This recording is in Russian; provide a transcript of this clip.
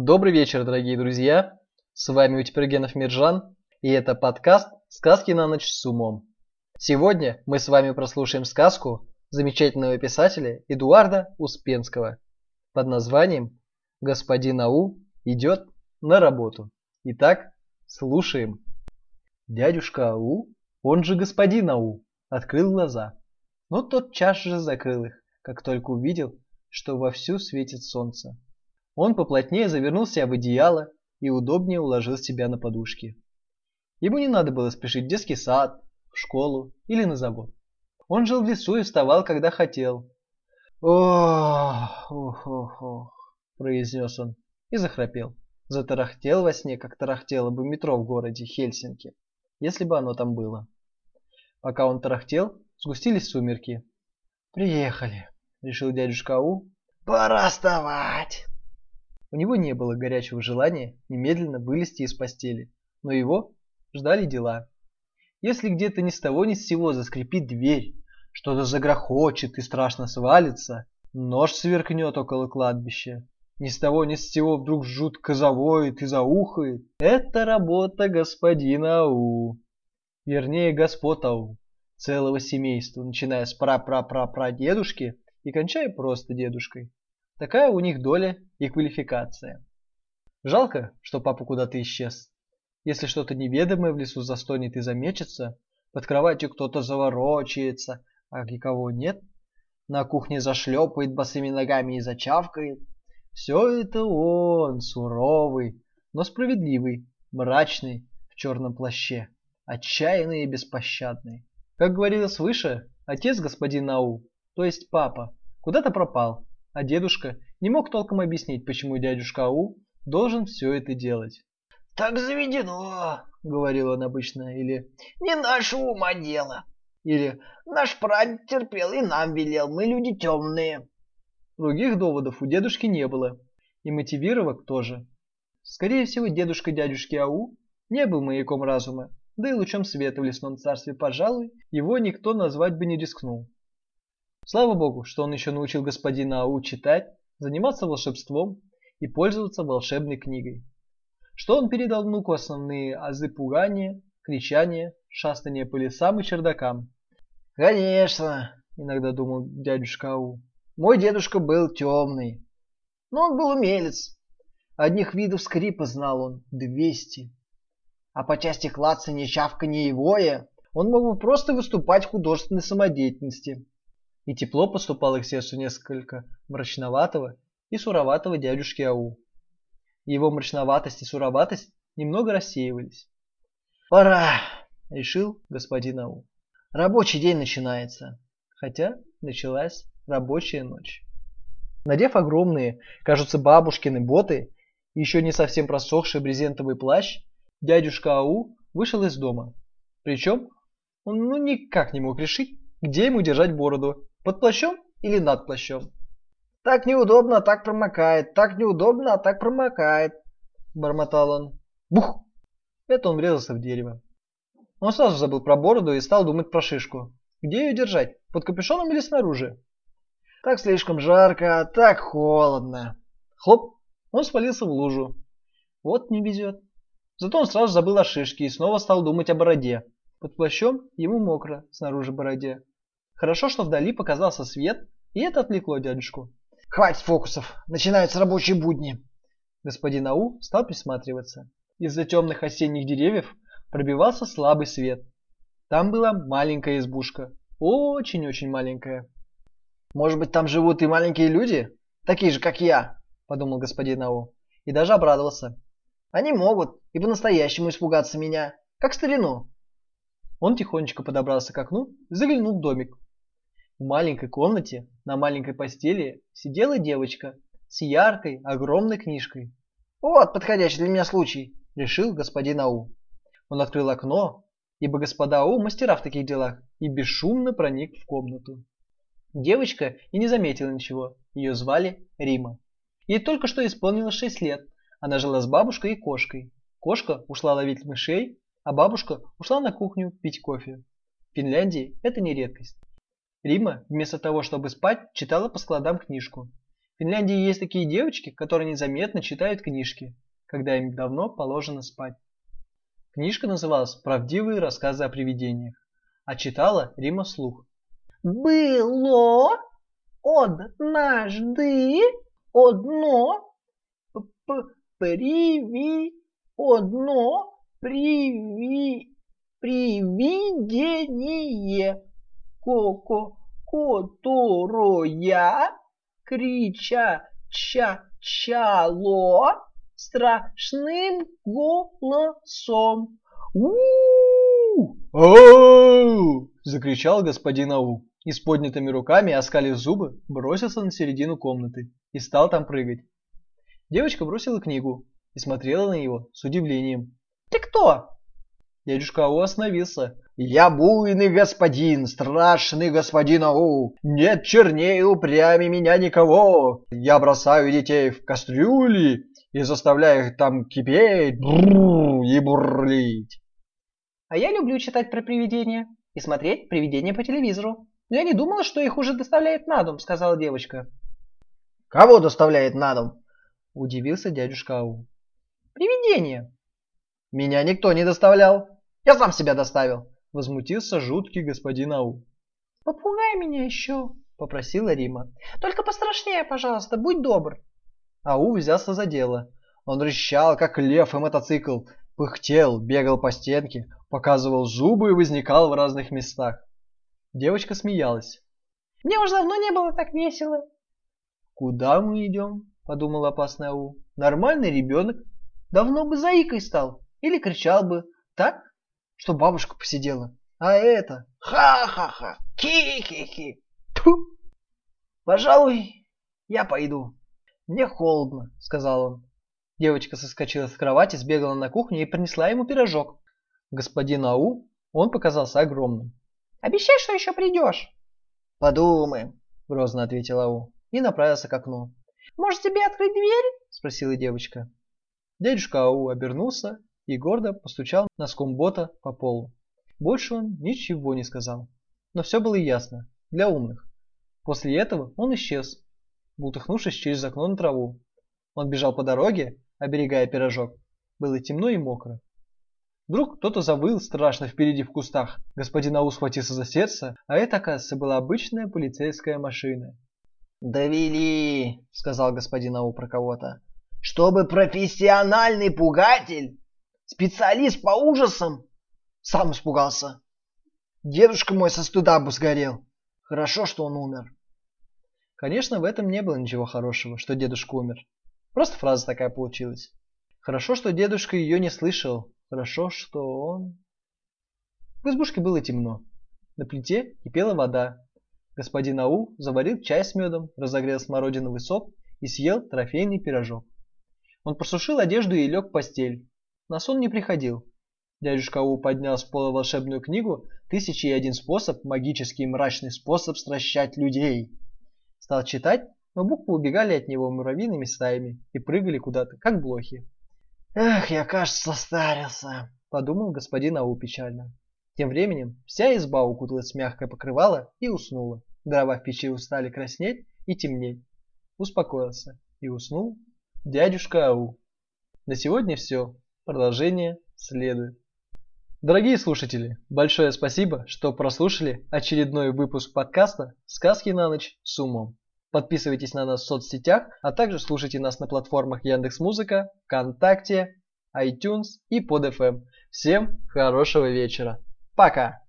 Добрый вечер, дорогие друзья! С вами Утипергенов Миржан, и это подкаст «Сказки на ночь с умом». Сегодня мы с вами прослушаем сказку замечательного писателя Эдуарда Успенского под названием «Господин Ау идет на работу». Итак, слушаем. Дядюшка Ау, он же господин Ау, открыл глаза, но тотчас же закрыл их, как только увидел, что вовсю светит солнце. Он поплотнее завернул себя в одеяло и удобнее уложил себя на подушки. Ему не надо было спешить в детский сад, в школу или на завод. Он жил в лесу и вставал, когда хотел. «Ох, ох, ох, ох», – произнес он и захрапел. Затарахтел во сне, как тарахтело бы метро в городе Хельсинки, если бы оно там было. Пока он тарахтел, сгустились сумерки. «Приехали», – решил дядюшка Ау. «Пора вставать!» У него не было горячего желания немедленно вылезти из постели, но его ждали дела. Если где-то ни с того ни с сего заскрипит дверь, что-то загрохочет и страшно свалится, нож сверкнет около кладбища, ни с того ни с сего вдруг жутко завоет и заухает, это работа господина Ау. Вернее, господ Ау, целого семейства, начиная с пра-пра-пра-пра-дедушки и кончая просто дедушкой. Такая у них доля и квалификация. Жалко, что папа куда-то исчез. Если что-то неведомое в лесу застонет и замечется, под кроватью кто-то заворочается, а никого нет, на кухне зашлепает босыми ногами и зачавкает. Все это он, суровый, но справедливый, мрачный, в черном плаще, отчаянный и беспощадный. Как говорилось выше, отец господина Ау, то есть папа, куда-то пропал, а дедушка не мог толком объяснить, почему дядюшка Ау должен все это делать. «Так заведено», — говорил он обычно, или «не нашего ума дело», или «наш прадед терпел и нам велел, мы люди темные». Других доводов у дедушки не было, и мотивировок тоже. Скорее всего, дедушка дядюшки Ау не был маяком разума, да и лучом света в лесном царстве, пожалуй, его никто назвать бы не рискнул. Слава богу, что он еще научил господина Ау читать, заниматься волшебством и пользоваться волшебной книгой. Что он передал внуку основные азы пугания, кричания, шастания по лесам и чердакам. «Конечно!» – иногда думал дядюшка Ау. «Мой дедушка был темный, но он был умелец. Одних видов скрипа знал он двести. А по части клацания, чавкания и воя он мог бы просто выступать в художественной самодеятельности и тепло поступало к сердцу несколько мрачноватого и суроватого дядюшки Ау. Его мрачноватость и суроватость немного рассеивались. «Пора!» — решил господин Ау. «Рабочий день начинается!» Хотя началась рабочая ночь. Надев огромные, кажутся бабушкины боты и еще не совсем просохший брезентовый плащ, дядюшка Ау вышел из дома. Причем он ну никак не мог решить, где ему держать бороду под плащом или над плащом? Так неудобно, а так промокает. Так неудобно, а так промокает. Бормотал он. Бух! Это он врезался в дерево. Он сразу забыл про бороду и стал думать про шишку. Где ее держать? Под капюшоном или снаружи? Так слишком жарко, а так холодно. Хлоп! Он свалился в лужу. Вот не везет. Зато он сразу забыл о шишке и снова стал думать о бороде. Под плащом ему мокро, снаружи бороде. Хорошо, что вдали показался свет, и это отвлекло дядюшку. «Хватит фокусов! Начинаются рабочие будни!» Господин Ау стал присматриваться. Из-за темных осенних деревьев пробивался слабый свет. Там была маленькая избушка. Очень-очень маленькая. «Может быть, там живут и маленькие люди? Такие же, как я?» – подумал господин Ау. И даже обрадовался. «Они могут и по-настоящему испугаться меня, как старину». Он тихонечко подобрался к окну и заглянул в домик. В маленькой комнате на маленькой постели сидела девочка с яркой, огромной книжкой. «Вот подходящий для меня случай», — решил господин Ау. Он открыл окно, ибо господа Ау мастера в таких делах, и бесшумно проник в комнату. Девочка и не заметила ничего, ее звали Рима. Ей только что исполнилось 6 лет, она жила с бабушкой и кошкой. Кошка ушла ловить мышей, а бабушка ушла на кухню пить кофе. В Финляндии это не редкость. Рима, вместо того, чтобы спать, читала по складам книжку. В Финляндии есть такие девочки, которые незаметно читают книжки, когда им давно положено спать. Книжка называлась «Правдивые рассказы о привидениях», а читала Рима вслух. «Было однажды одно приви одно приви привидение, ко которое крича ча чало страшным голосом. «Ау!» – закричал господин Ау и с поднятыми руками, оскалив зубы, бросился на середину комнаты и стал там прыгать. Девочка бросила книгу и смотрела на него с удивлением. «Ты кто?» Дядюшка Ау остановился. «Я буйный господин, страшный господин Ау! Нет чернее упрями меня никого! Я бросаю детей в кастрюли и заставляю их там кипеть и бурлить!» А я люблю читать про привидения и смотреть привидения по телевизору. Но я не думала, что их уже доставляют на дом, сказала девочка. Кого доставляет на дом? Удивился дядюшка Ау. Привидения. Меня никто не доставлял. Я сам себя доставил. Возмутился жуткий господин Ау. Попугай меня еще, попросила Рима. Только пострашнее, пожалуйста, будь добр. Ау взялся за дело. Он рычал, как лев и мотоцикл, пыхтел, бегал по стенке, показывал зубы и возникал в разных местах. Девочка смеялась. «Мне уже давно не было так весело». «Куда мы идем?» – подумал опасный Ау. «Нормальный ребенок. Давно бы заикой стал. Или кричал бы. Так, что бабушка посидела. А это... Ха-ха-ха! Ки-хи-хи! Тьфу! Пожалуй, я пойду. Мне холодно, сказал он. Девочка соскочила с кровати, сбегала на кухню и принесла ему пирожок. Господин Ау, он показался огромным. «Обещай, что еще придешь!» «Подумаем», — грозно ответил Ау и направился к окну. «Может, тебе открыть дверь?» — спросила девочка. Дядюшка Ау обернулся и гордо постучал носком бота по полу. Больше он ничего не сказал. Но все было ясно, для умных. После этого он исчез, бултыхнувшись через окно на траву. Он бежал по дороге, оберегая пирожок. Было темно и мокро. Вдруг кто-то завыл страшно впереди в кустах. Господин Ау схватился за сердце, а это, оказывается, была обычная полицейская машина. «Довели», — сказал господин Ау про кого-то, — «чтобы профессиональный пугатель, специалист по ужасам, сам испугался. Дедушка мой со стыда бы сгорел. Хорошо, что он умер». Конечно, в этом не было ничего хорошего, что дедушка умер. Просто фраза такая получилась. Хорошо, что дедушка ее не слышал, Хорошо, что он... В избушке было темно. На плите кипела вода. Господин Ау заварил чай с медом, разогрел смородиновый сок и съел трофейный пирожок. Он просушил одежду и лег в постель. На сон не приходил. Дядюшка Ау поднял с пола волшебную книгу «Тысяча и один способ, магический мрачный способ стращать людей». Стал читать, но буквы убегали от него муравьиными стаями и прыгали куда-то, как блохи. «Эх, я, кажется, состарился», — подумал господин Ау печально. Тем временем вся изба укуталась в мягкое покрывало и уснула. Дрова в печи устали краснеть и темнеть. Успокоился и уснул дядюшка Ау. На сегодня все. Продолжение следует. Дорогие слушатели, большое спасибо, что прослушали очередной выпуск подкаста «Сказки на ночь с умом». Подписывайтесь на нас в соцсетях, а также слушайте нас на платформах Яндекс.Музыка, ВКонтакте, iTunes и под FM. Всем хорошего вечера. Пока!